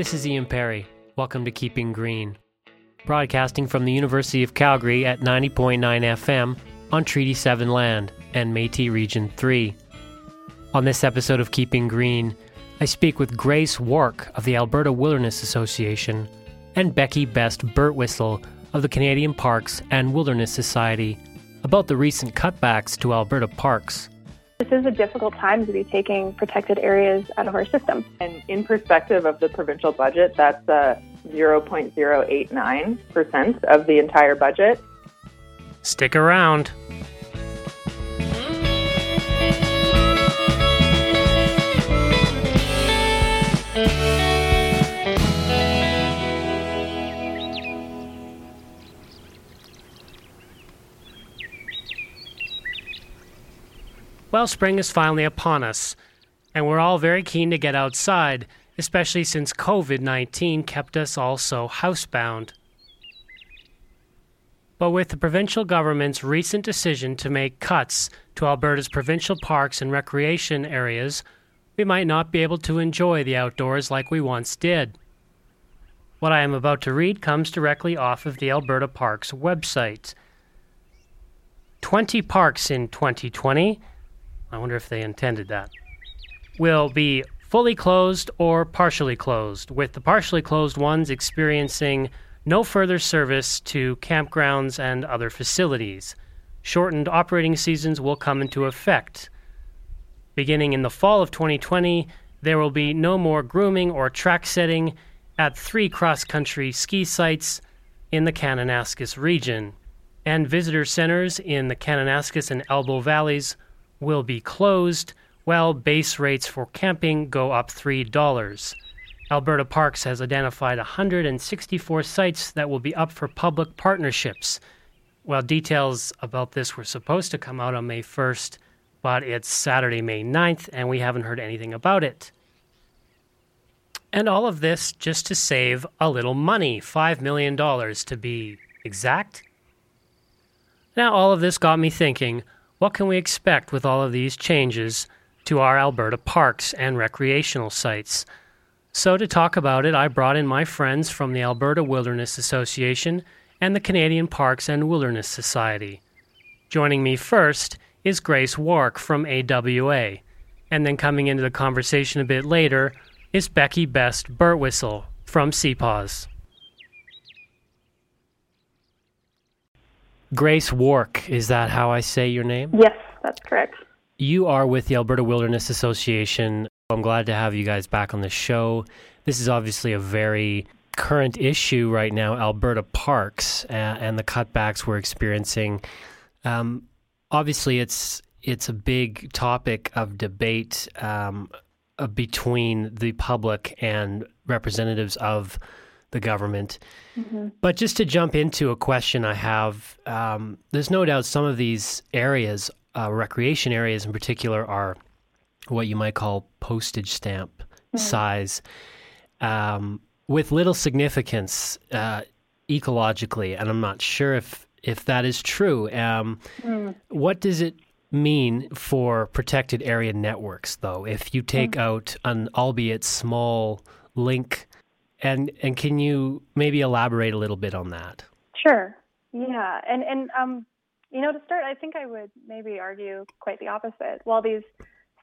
This is Ian Perry. Welcome to Keeping Green. Broadcasting from the University of Calgary at 90.9 FM on Treaty 7 land and Metis Region 3. On this episode of Keeping Green, I speak with Grace Wark of the Alberta Wilderness Association and Becky Best Birtwistle of the Canadian Parks and Wilderness Society about the recent cutbacks to Alberta parks. This is a difficult time to be taking protected areas out of our system. And in perspective of the provincial budget, that's uh, 0.089% of the entire budget. Stick around. Well, spring is finally upon us, and we're all very keen to get outside, especially since COVID 19 kept us all so housebound. But with the provincial government's recent decision to make cuts to Alberta's provincial parks and recreation areas, we might not be able to enjoy the outdoors like we once did. What I am about to read comes directly off of the Alberta Parks website. 20 parks in 2020 I wonder if they intended that. Will be fully closed or partially closed, with the partially closed ones experiencing no further service to campgrounds and other facilities. Shortened operating seasons will come into effect. Beginning in the fall of 2020, there will be no more grooming or track setting at three cross country ski sites in the Kananaskis region, and visitor centers in the Kananaskis and Elbow Valleys will be closed, while base rates for camping go up $3. Alberta Parks has identified 164 sites that will be up for public partnerships. Well, details about this were supposed to come out on May 1st, but it's Saturday, May 9th, and we haven't heard anything about it. And all of this just to save a little money $5 million to be exact. Now, all of this got me thinking what can we expect with all of these changes to our Alberta parks and recreational sites? So, to talk about it, I brought in my friends from the Alberta Wilderness Association and the Canadian Parks and Wilderness Society. Joining me first is Grace Wark from AWA, and then coming into the conversation a bit later is Becky Best Birtwistle from CPAWS. Grace Wark, is that how I say your name? Yes, that's correct. You are with the Alberta Wilderness Association. I'm glad to have you guys back on the show. This is obviously a very current issue right now Alberta parks uh, and the cutbacks we're experiencing. Um, obviously, it's it's a big topic of debate um, uh, between the public and representatives of the government. Mm-hmm. But just to jump into a question I have, um, there's no doubt some of these areas, uh, recreation areas in particular, are what you might call postage stamp mm-hmm. size, um, with little significance uh, ecologically. And I'm not sure if if that is true. Um, mm. What does it mean for protected area networks, though? If you take mm. out an albeit small link and and can you maybe elaborate a little bit on that? Sure. Yeah, and and um, you know, to start, I think I would maybe argue quite the opposite. While these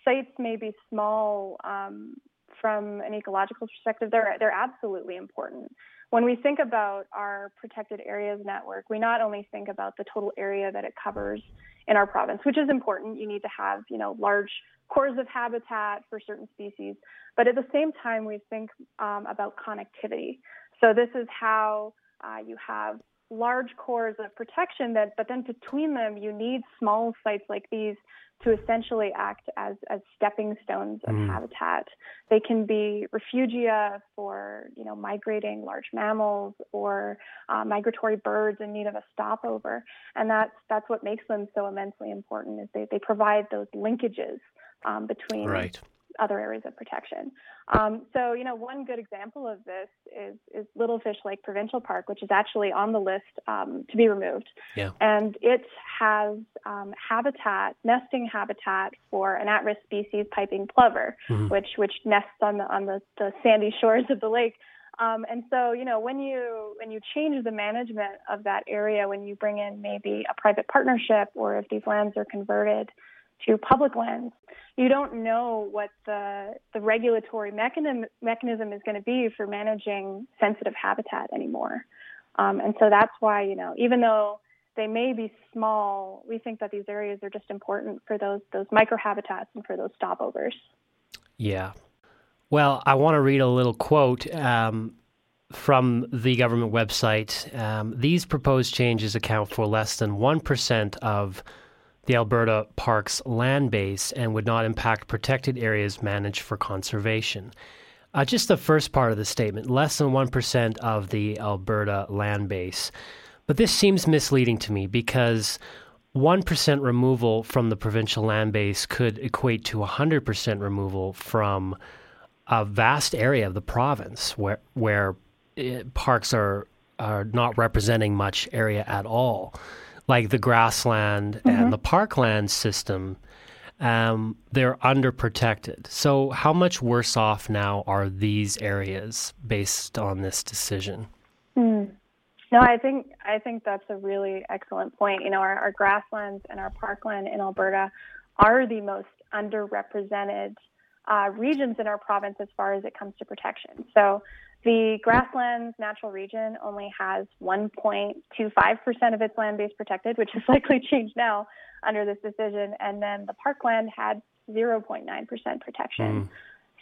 sites may be small um, from an ecological perspective, they're they're absolutely important. When we think about our protected areas network, we not only think about the total area that it covers in our province, which is important. You need to have you know large cores of habitat for certain species, but at the same time, we think um, about connectivity. So this is how uh, you have large cores of protection that, but then between them, you need small sites like these to essentially act as, as stepping stones of mm. habitat. They can be refugia for, you know, migrating large mammals or uh, migratory birds in need of a stopover. And that's, that's what makes them so immensely important is they, they provide those linkages um, between right other areas of protection. Um, so, you know, one good example of this is, is Little Fish Lake Provincial Park, which is actually on the list um, to be removed. Yeah. And it has um, habitat, nesting habitat for an at-risk species, piping plover, mm-hmm. which which nests on the on the, the sandy shores of the lake. Um, and so, you know, when you when you change the management of that area, when you bring in maybe a private partnership, or if these lands are converted to public lands, you don't know what the the regulatory mechanism mechanism is going to be for managing sensitive habitat anymore. Um, and so that's why you know even though they may be small, we think that these areas are just important for those those microhabitats and for those stopovers. Yeah. Well, I want to read a little quote um, from the government website. Um, These proposed changes account for less than 1% of the Alberta Parks land base and would not impact protected areas managed for conservation. Uh, just the first part of the statement less than 1% of the Alberta land base. But this seems misleading to me because 1% removal from the provincial land base could equate to 100% removal from a vast area of the province where, where it, eh, parks are, are not representing much area at all like the grassland mm-hmm. and the parkland system, um, they're underprotected. So, how much worse off now are these areas based on this decision? Mm. No, I think I think that's a really excellent point. You know, our, our grasslands and our parkland in Alberta are the most underrepresented uh, regions in our province as far as it comes to protection. So, the grasslands natural region only has 1.25% of its land base protected, which is likely changed now under this decision. And then the parkland had 0.9% protection. Mm.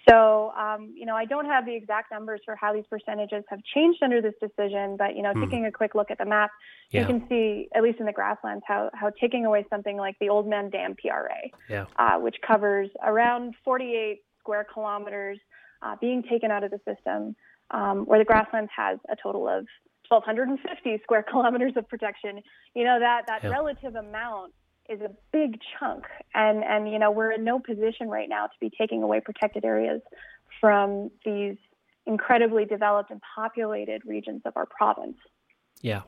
So, um, you know, I don't have the exact numbers for how these percentages have changed under this decision, but, you know, mm. taking a quick look at the map, yeah. you can see, at least in the grasslands, how, how taking away something like the Oldman Dam PRA, yeah. uh, which covers around 48 square kilometers, uh, being taken out of the system um, where the grasslands has a total of 1,250 square kilometers of protection. You know that that yeah. relative amount is a big chunk, and and you know we're in no position right now to be taking away protected areas from these incredibly developed and populated regions of our province. Yeah,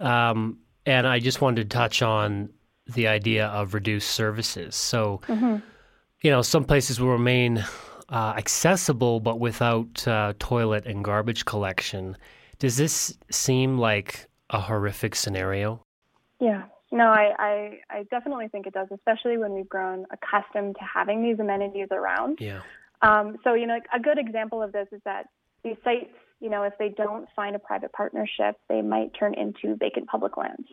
um, and I just wanted to touch on the idea of reduced services. So, mm-hmm. you know, some places will remain uh, accessible but without uh, toilet and garbage collection. Does this seem like a horrific scenario? Yeah. No, I, I, I definitely think it does, especially when we've grown accustomed to having these amenities around. Yeah. Um, so, you know, a good example of this is that these sites, you know, if they don't find a private partnership, they might turn into vacant public lands.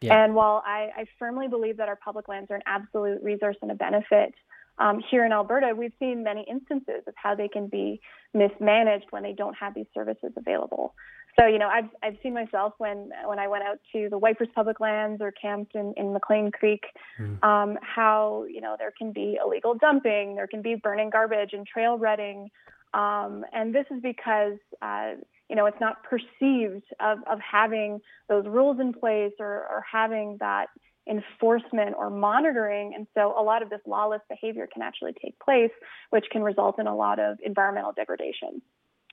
Yeah. And while I, I firmly believe that our public lands are an absolute resource and a benefit um, here in Alberta, we've seen many instances of how they can be mismanaged when they don't have these services available. So, you know, I've I've seen myself when when I went out to the Waiparous Public Lands or camped in, in McLean Creek, mm. um, how you know there can be illegal dumping, there can be burning garbage and trail redding, um, and this is because uh, you know it's not perceived of of having those rules in place or or having that enforcement or monitoring. And so a lot of this lawless behavior can actually take place, which can result in a lot of environmental degradation.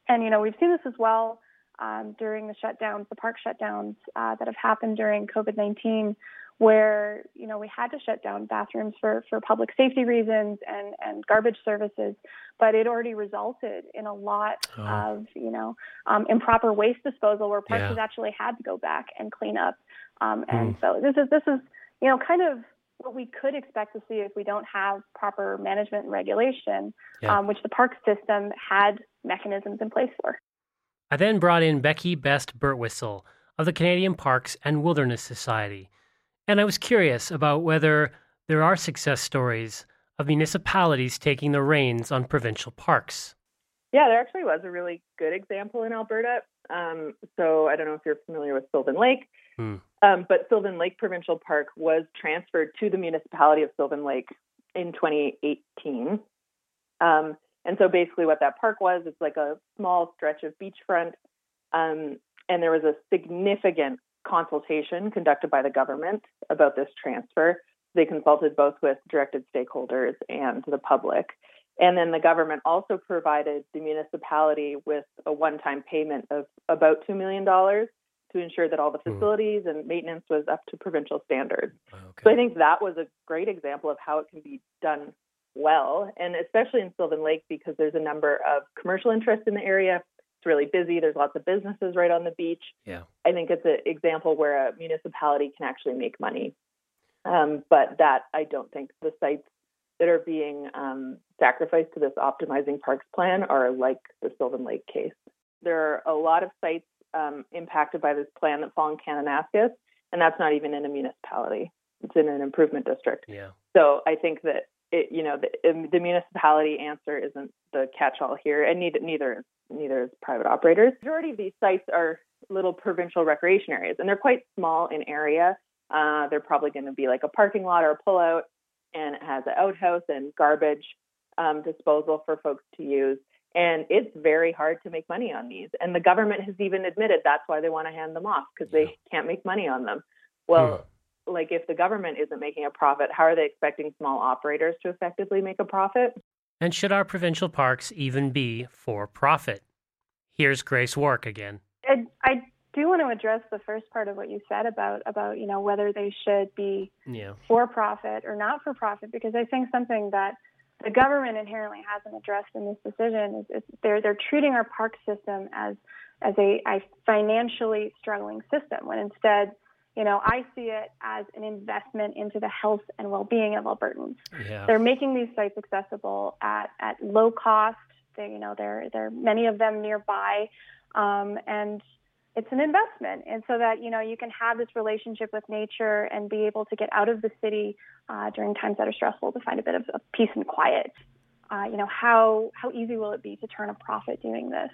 And, you know, we've seen this as well um, during the shutdowns, the park shutdowns uh, that have happened during COVID 19, where, you know, we had to shut down bathrooms for, for public safety reasons and, and garbage services, but it already resulted in a lot oh. of, you know, um, improper waste disposal where parks yeah. actually had to go back and clean up. Um, and mm. so this is, this is, you know, kind of what we could expect to see if we don't have proper management and regulation, yeah. um, which the park system had mechanisms in place for. I then brought in Becky Best Birtwistle of the Canadian Parks and Wilderness Society, and I was curious about whether there are success stories of municipalities taking the reins on provincial parks. Yeah, there actually was a really good example in Alberta. Um, so I don't know if you're familiar with Sylvan Lake. Hmm. Um, but Sylvan Lake Provincial Park was transferred to the municipality of Sylvan Lake in 2018. Um, and so basically, what that park was, it's like a small stretch of beachfront. Um, and there was a significant consultation conducted by the government about this transfer. They consulted both with directed stakeholders and the public. And then the government also provided the municipality with a one time payment of about $2 million to ensure that all the hmm. facilities mm. and maintenance was up to provincial standards. Okay. So I think that was a great example of how it can be done well, and especially in Sylvan Lake because there's a number of commercial interests in the area. It's really busy. There's lots of businesses right on the beach. Yeah. I think it's an example where a municipality can actually make money. Um, but that I don't think the sites that are being um, sacrificed to this optimizing parks plan are like the Sylvan Lake case. There are a lot of sites um, impacted by this plan that fall in Kananaskis, and that's not even in a municipality. It's in an improvement district. Yeah. So I think that it, you know, the, um, the municipality answer isn't the catch-all here, and neither neither neither is private operators. The majority of these sites are little provincial recreation areas, and they're quite small in area. Uh, they're probably going to be like a parking lot or a pullout, and it has an outhouse and garbage um, disposal for folks to use. And it's very hard to make money on these. And the government has even admitted that's why they want to hand them off because yeah. they can't make money on them. Well, hmm. like if the government isn't making a profit, how are they expecting small operators to effectively make a profit? And should our provincial parks even be for profit? Here's Grace Wark again. I, I do want to address the first part of what you said about about you know whether they should be yeah. for profit or not for profit because I think something that the government inherently hasn't addressed in this decision is, is they're they're treating our park system as as a, a financially struggling system when instead you know I see it as an investment into the health and well-being of Albertans. Yeah. They're making these sites accessible at at low cost. They you know there there are many of them nearby, um, and it's an investment. And so that you know you can have this relationship with nature and be able to get out of the city uh, during times that are stressful to find a bit of, of peace and quiet. Uh, you know how how easy will it be to turn a profit doing this?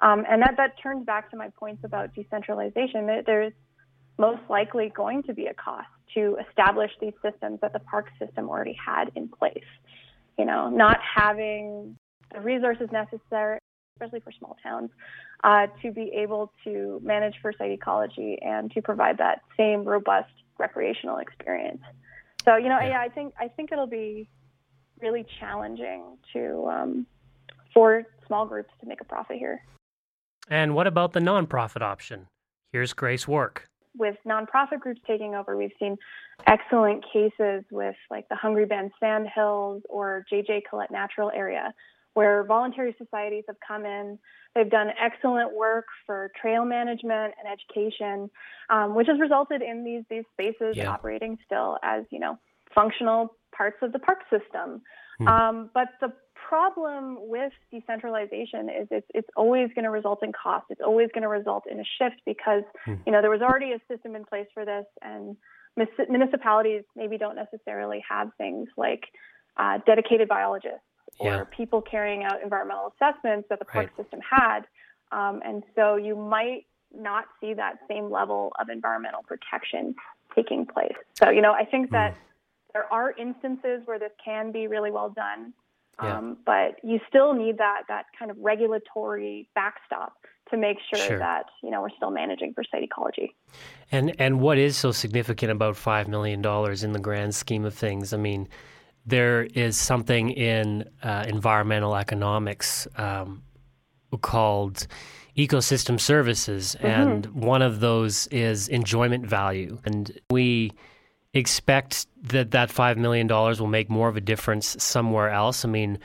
Um, and that that turns back to my points about decentralization. There's most likely going to be a cost to establish these systems that the park system already had in place. You know not having the resources necessary especially for small towns, uh, to be able to manage for site ecology and to provide that same robust recreational experience. So you know, yeah, yeah I think I think it'll be really challenging to um, for small groups to make a profit here. And what about the nonprofit option? Here's Grace Wark. With nonprofit groups taking over, we've seen excellent cases with like the Hungry Band Sandhills or JJ Collett Natural Area, where voluntary societies have come in. They've done excellent work for trail management and education, um, which has resulted in these these spaces yeah. operating still as you know functional parts of the park system. Hmm. Um, but the problem with decentralization is it's it's always going to result in cost. It's always going to result in a shift because hmm. you know there was already a system in place for this, and municipalities maybe don't necessarily have things like uh, dedicated biologists or yeah. people carrying out environmental assessments that the park right. system had. Um, and so you might not see that same level of environmental protection taking place. So, you know, I think that mm. there are instances where this can be really well done. Yeah. Um, but you still need that that kind of regulatory backstop to make sure, sure, that you know we're still managing for site ecology. And and what is so significant about five million dollars in the grand scheme of things? I mean, there is something in uh, environmental economics um, called ecosystem services, mm-hmm. and one of those is enjoyment value. And we expect that that $5 million will make more of a difference somewhere else. I mean,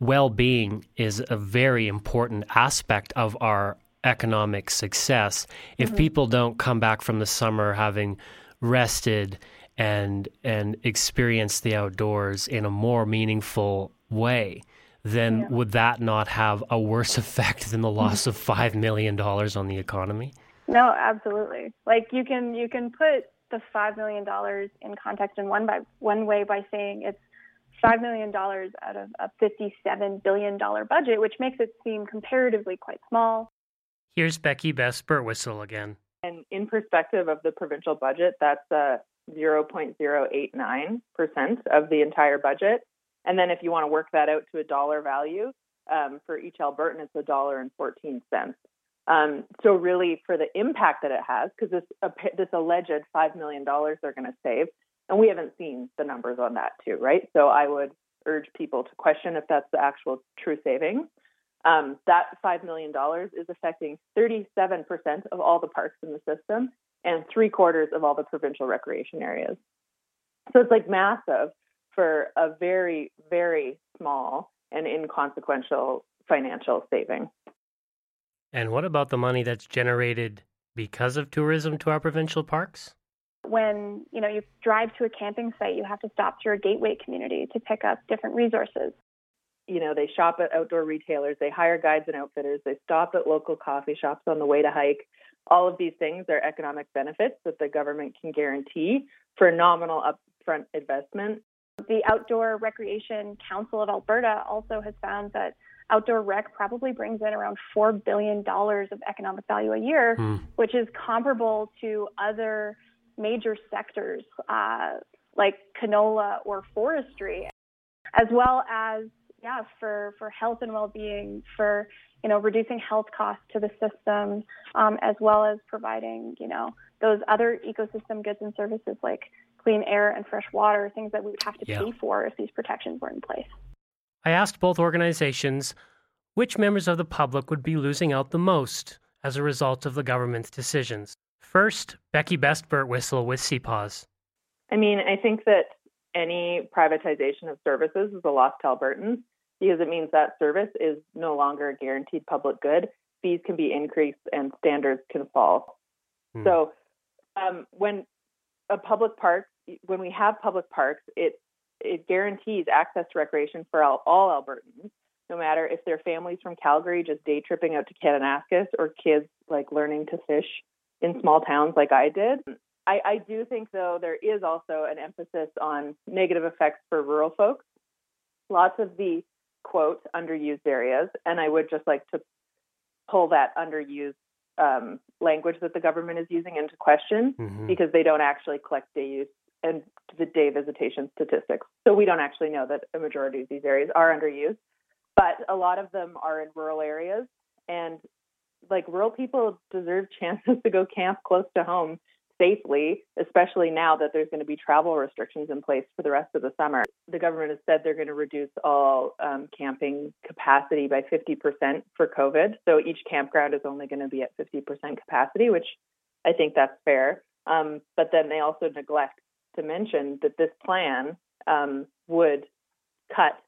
well being is a very important aspect of our economic success. If mm-hmm. people don't come back from the summer having rested, and and experience the outdoors in a more meaningful way, then yeah. would that not have a worse effect than the loss of five million dollars on the economy? No, absolutely. Like you can you can put the five million dollars in context in one by one way by saying it's five million dollars out of a fifty-seven billion dollar budget, which makes it seem comparatively quite small. Here's Becky Best Birtwistle again. And in perspective of the provincial budget, that's a 0.089% of the entire budget. And then if you want to work that out to a dollar value um, for each Albertan, it's a dollar and 14 cents. Um, so really, for the impact that it has, because this this alleged five million dollars they're going to save, and we haven't seen the numbers on that too, right? So I would urge people to question if that's the actual true savings. Um, that $5 million is affecting 37% of all the parks in the system and three quarters of all the provincial recreation areas. So it's like massive for a very, very small and inconsequential financial saving. And what about the money that's generated because of tourism to our provincial parks? When you know you drive to a camping site, you have to stop through a gateway community to pick up different resources you know, they shop at outdoor retailers, they hire guides and outfitters, they stop at local coffee shops on the way to hike. All of these things are economic benefits that the government can guarantee for nominal upfront investment. The Outdoor Recreation Council of Alberta also has found that outdoor rec probably brings in around $4 billion of economic value a year, mm. which is comparable to other major sectors uh, like canola or forestry, as well as yeah, for, for health and well-being, for, you know, reducing health costs to the system, um, as well as providing, you know, those other ecosystem goods and services like clean air and fresh water, things that we would have to yeah. pay for if these protections were in place. I asked both organizations which members of the public would be losing out the most as a result of the government's decisions. First, Becky Best Birtwistle with CPAWS. I mean, I think that any privatization of services is a loss to Albertans because it means that service is no longer a guaranteed public good. Fees can be increased and standards can fall. Hmm. So um, when a public park, when we have public parks, it it guarantees access to recreation for all, all Albertans, no matter if they're families from Calgary just day tripping out to Kananaskis or kids like learning to fish in small towns like I did. I, I do think, though, there is also an emphasis on negative effects for rural folks. Lots of the quote underused areas, and I would just like to pull that underused um, language that the government is using into question mm-hmm. because they don't actually collect day use and the day visitation statistics. So we don't actually know that a majority of these areas are underused, but a lot of them are in rural areas, and like rural people deserve chances to go camp close to home safely, especially now that there's going to be travel restrictions in place for the rest of the summer. The government has said they're going to reduce all um, camping capacity by 50% for COVID. So each campground is only going to be at 50% capacity, which I think that's fair. Um, but then they also neglect to mention that this plan um, would cut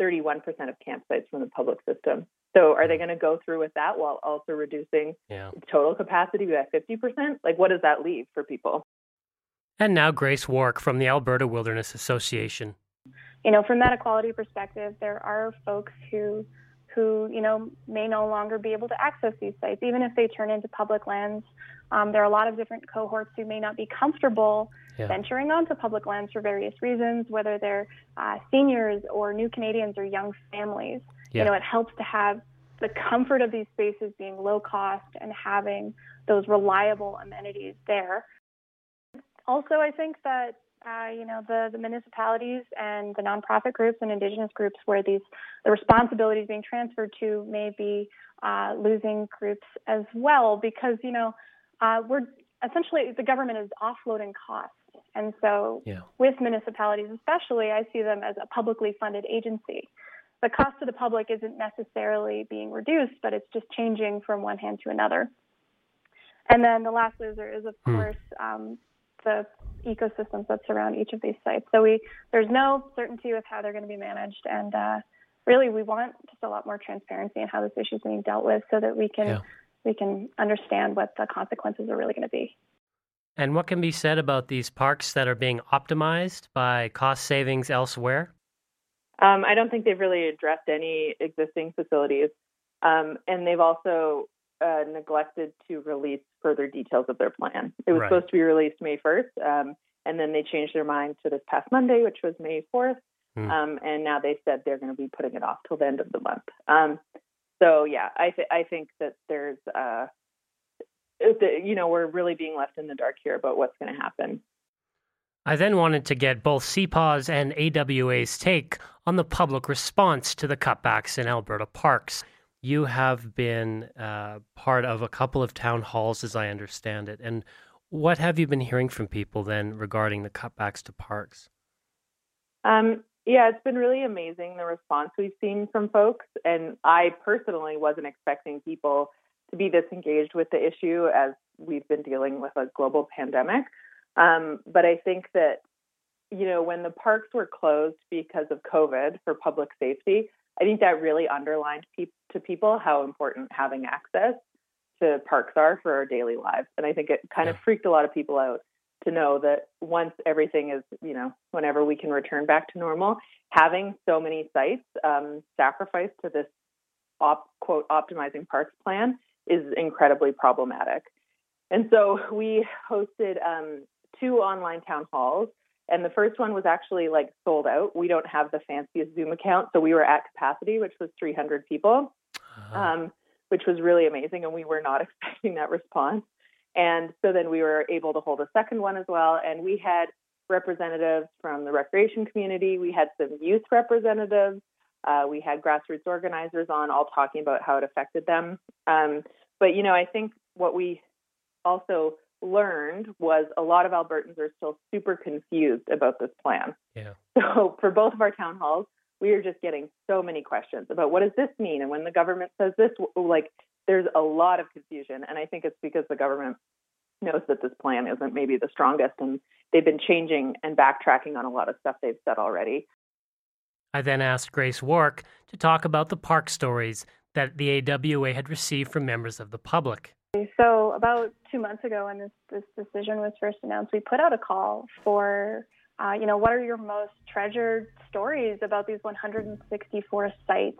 31% of campsites from the public system. So are they going to go through with that while also reducing yeah. total capacity by 50%? Like, what does that leave for people? And now Grace Wark from the Alberta Wilderness Association. You know, from that equality perspective, there are folks who who you know may no longer be able to access these sites, even if they turn into public lands. Um, there are a lot of different cohorts who may not be comfortable yeah. venturing onto public lands for various reasons, whether they're uh, seniors or new Canadians or young families. Yeah. You know, it helps to have the comfort of these spaces being low cost and having those reliable amenities there. Also, I think that uh, you know the, the municipalities and the nonprofit groups and indigenous groups where these the responsibilities being transferred to may be uh, losing groups as well because you know uh, we're essentially the government is offloading costs and so yeah. with municipalities especially I see them as a publicly funded agency the cost to the public isn't necessarily being reduced, but it's just changing from one hand to another. And then the last loser is, of hmm. course, um, the ecosystems that surround each of these sites. So we there's no certainty with how they're going to be managed, and uh, really we want just a lot more transparency in how this issue is being dealt with, so that we can yeah. we can understand what the consequences are really going to be. And what can be said about these parks that are being optimized by cost savings elsewhere? Um, I don't think they've really addressed any existing facilities, um, and they've also uh, neglected to release further details of their plan. It was right. supposed to be released May 1st, um, and then they changed their mind to this past Monday, which was May 4th, mm. and now they said they're going to be putting it off till the end of the month. Um, so yeah, I th- I think that there's uh, you know we're really being left in the dark here about what's going to happen. I then wanted to get both CPAWS and AWA's take on the public response to the cutbacks in Alberta parks. You have been uh, part of a couple of town halls, as I understand it. And what have you been hearing from people then regarding the cutbacks to parks? Um, Yeah, it's been really amazing the response we've seen from folks. And I personally wasn't expecting people to be this engaged with the issue as we've been dealing with a global pandemic. Um, but I think that, you know, when the parks were closed because of COVID for public safety, I think that really underlined pe- to people how important having access to parks are for our daily lives. And I think it kind of freaked a lot of people out to know that once everything is, you know, whenever we can return back to normal, having so many sites um, sacrificed to this op, quote optimizing parks plan is incredibly problematic. And so we hosted um, two online town halls, and the first one was actually like sold out. We don't have the fanciest Zoom account, so we were at capacity, which was 300 people, uh-huh. um, which was really amazing, and we were not expecting that response. And so then we were able to hold a second one as well. And we had representatives from the recreation community, we had some youth representatives, uh, we had grassroots organizers on, all talking about how it affected them. Um, but, you know, I think what we also learned was a lot of Albertans are still super confused about this plan. Yeah. So for both of our town halls, we are just getting so many questions about what does this mean and when the government says this like there's a lot of confusion and I think it's because the government knows that this plan isn't maybe the strongest and they've been changing and backtracking on a lot of stuff they've said already. I then asked Grace Wark to talk about the park stories that the AWA had received from members of the public. So about two months ago, when this, this decision was first announced, we put out a call for, uh, you know, what are your most treasured stories about these 164 sites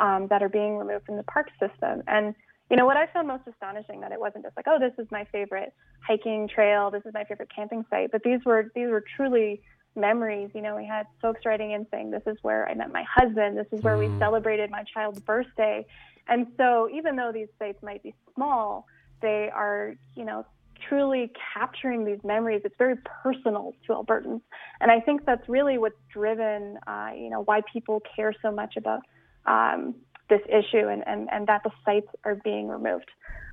um, that are being removed from the park system? And you know what I found most astonishing that it wasn't just like, oh, this is my favorite hiking trail, this is my favorite camping site, but these were these were truly memories. You know, we had folks writing in saying, this is where I met my husband, this is where mm. we celebrated my child's birthday. And so even though these sites might be small, they are, you know, truly capturing these memories. It's very personal to Albertans. And I think that's really what's driven, uh, you know, why people care so much about um, this issue and, and, and that the sites are being removed.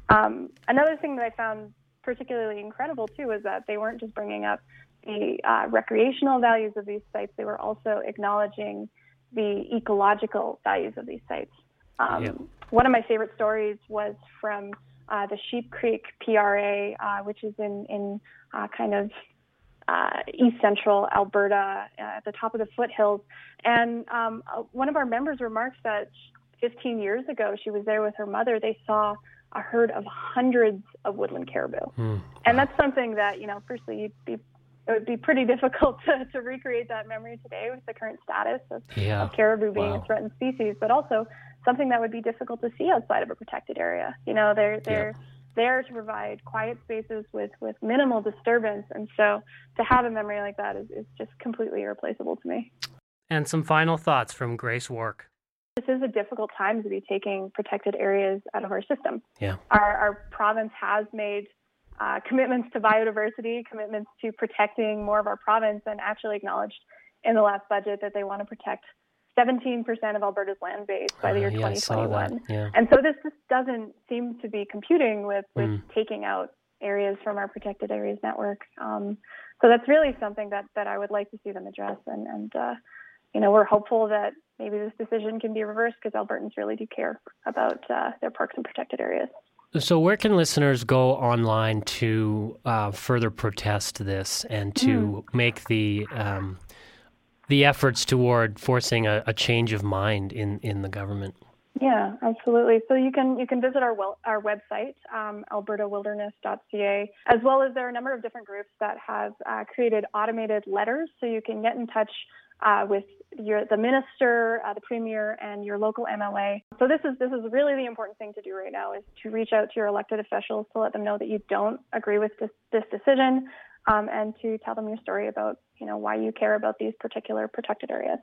Um, another thing that I found particularly incredible too is that they weren't just bringing up the uh, recreational values of these sites, they were also acknowledging the ecological values of these sites. Um, yeah. One of my favorite stories was from uh, the Sheep Creek PRA, uh, which is in, in uh, kind of uh, east central Alberta uh, at the top of the foothills. And um, one of our members remarks that 15 years ago, she was there with her mother. They saw a herd of hundreds of woodland caribou. Mm. And that's something that, you know, firstly, you'd be, it would be pretty difficult to, to recreate that memory today with the current status of, yeah. of caribou being wow. a threatened species, but also something that would be difficult to see outside of a protected area. You know, they're, they're, yeah there to provide quiet spaces with, with minimal disturbance. And so to have a memory like that is, is just completely irreplaceable to me. And some final thoughts from Grace Wark this is a difficult time to be taking protected areas out of our system. Yeah. Our, our province has made uh, commitments to biodiversity, commitments to protecting more of our province, and actually acknowledged in the last budget that they want to protect 17% of Alberta's land base by the year uh, yeah, 2021. Yeah. And so this just doesn't seem to be computing with, with mm. taking out areas from our protected areas network. Um, so that's really something that, that I would like to see them address. And, and uh, you know, we're hopeful that maybe this decision can be reversed because Albertans really do care about uh, their parks and protected areas. So, where can listeners go online to uh, further protest this and to mm. make the um, the efforts toward forcing a, a, change of mind in, in the government? Yeah, absolutely. So you can you can visit our well, our website, um, albertawilderness.ca, as well as there are a number of different groups that have uh, created automated letters, so you can get in touch uh, with your, the minister, uh, the premier, and your local MLA. So this is this is really the important thing to do right now is to reach out to your elected officials to let them know that you don't agree with this, this decision, um, and to tell them your story about you know why you care about these particular protected areas.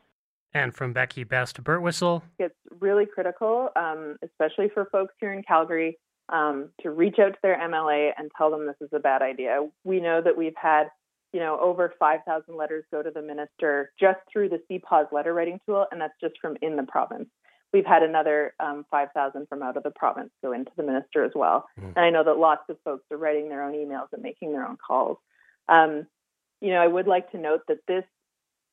And from Becky Best to Birtwistle, it's really critical, um, especially for folks here in Calgary, um, to reach out to their MLA and tell them this is a bad idea. We know that we've had you know, over 5,000 letters go to the minister just through the CPAWS letter writing tool, and that's just from in the province. We've had another um, 5,000 from out of the province go into the minister as well. Mm-hmm. And I know that lots of folks are writing their own emails and making their own calls. Um, you know, I would like to note that this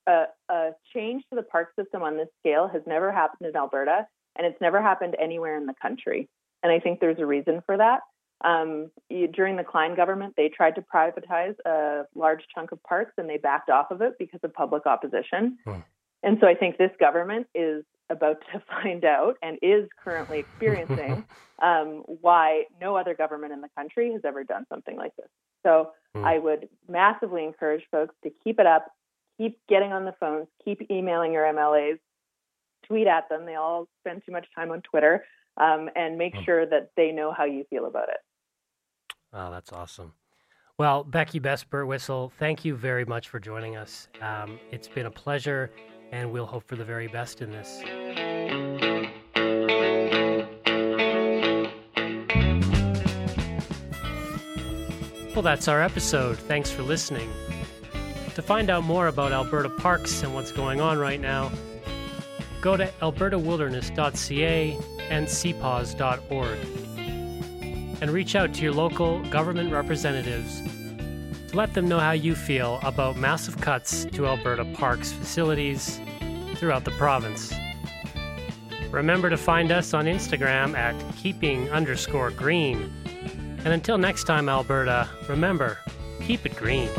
a, a change to the park system on this scale has never happened in Alberta, and it's never happened anywhere in the country. And I think there's a reason for that. Um, during the Klein government, they tried to privatize a large chunk of parks and they backed off of it because of public opposition. Hmm. And so I think this government is about to find out and is currently experiencing um, why no other government in the country has ever done something like this. So hmm. I would massively encourage folks to keep it up, keep getting on the phones, keep emailing your MLAs, tweet at them. They all spend too much time on Twitter, um, and make hmm. sure that they know how you feel about it. Oh, that's awesome. Well, Becky Best Birtwistle, thank you very much for joining us. Um, it's been a pleasure, and we'll hope for the very best in this. Well, that's our episode. Thanks for listening. To find out more about Alberta parks and what's going on right now, go to albertawilderness.ca and cpaws.org and reach out to your local government representatives to let them know how you feel about massive cuts to Alberta Parks facilities throughout the province. Remember to find us on Instagram at keeping underscore green. And until next time, Alberta, remember, keep it green.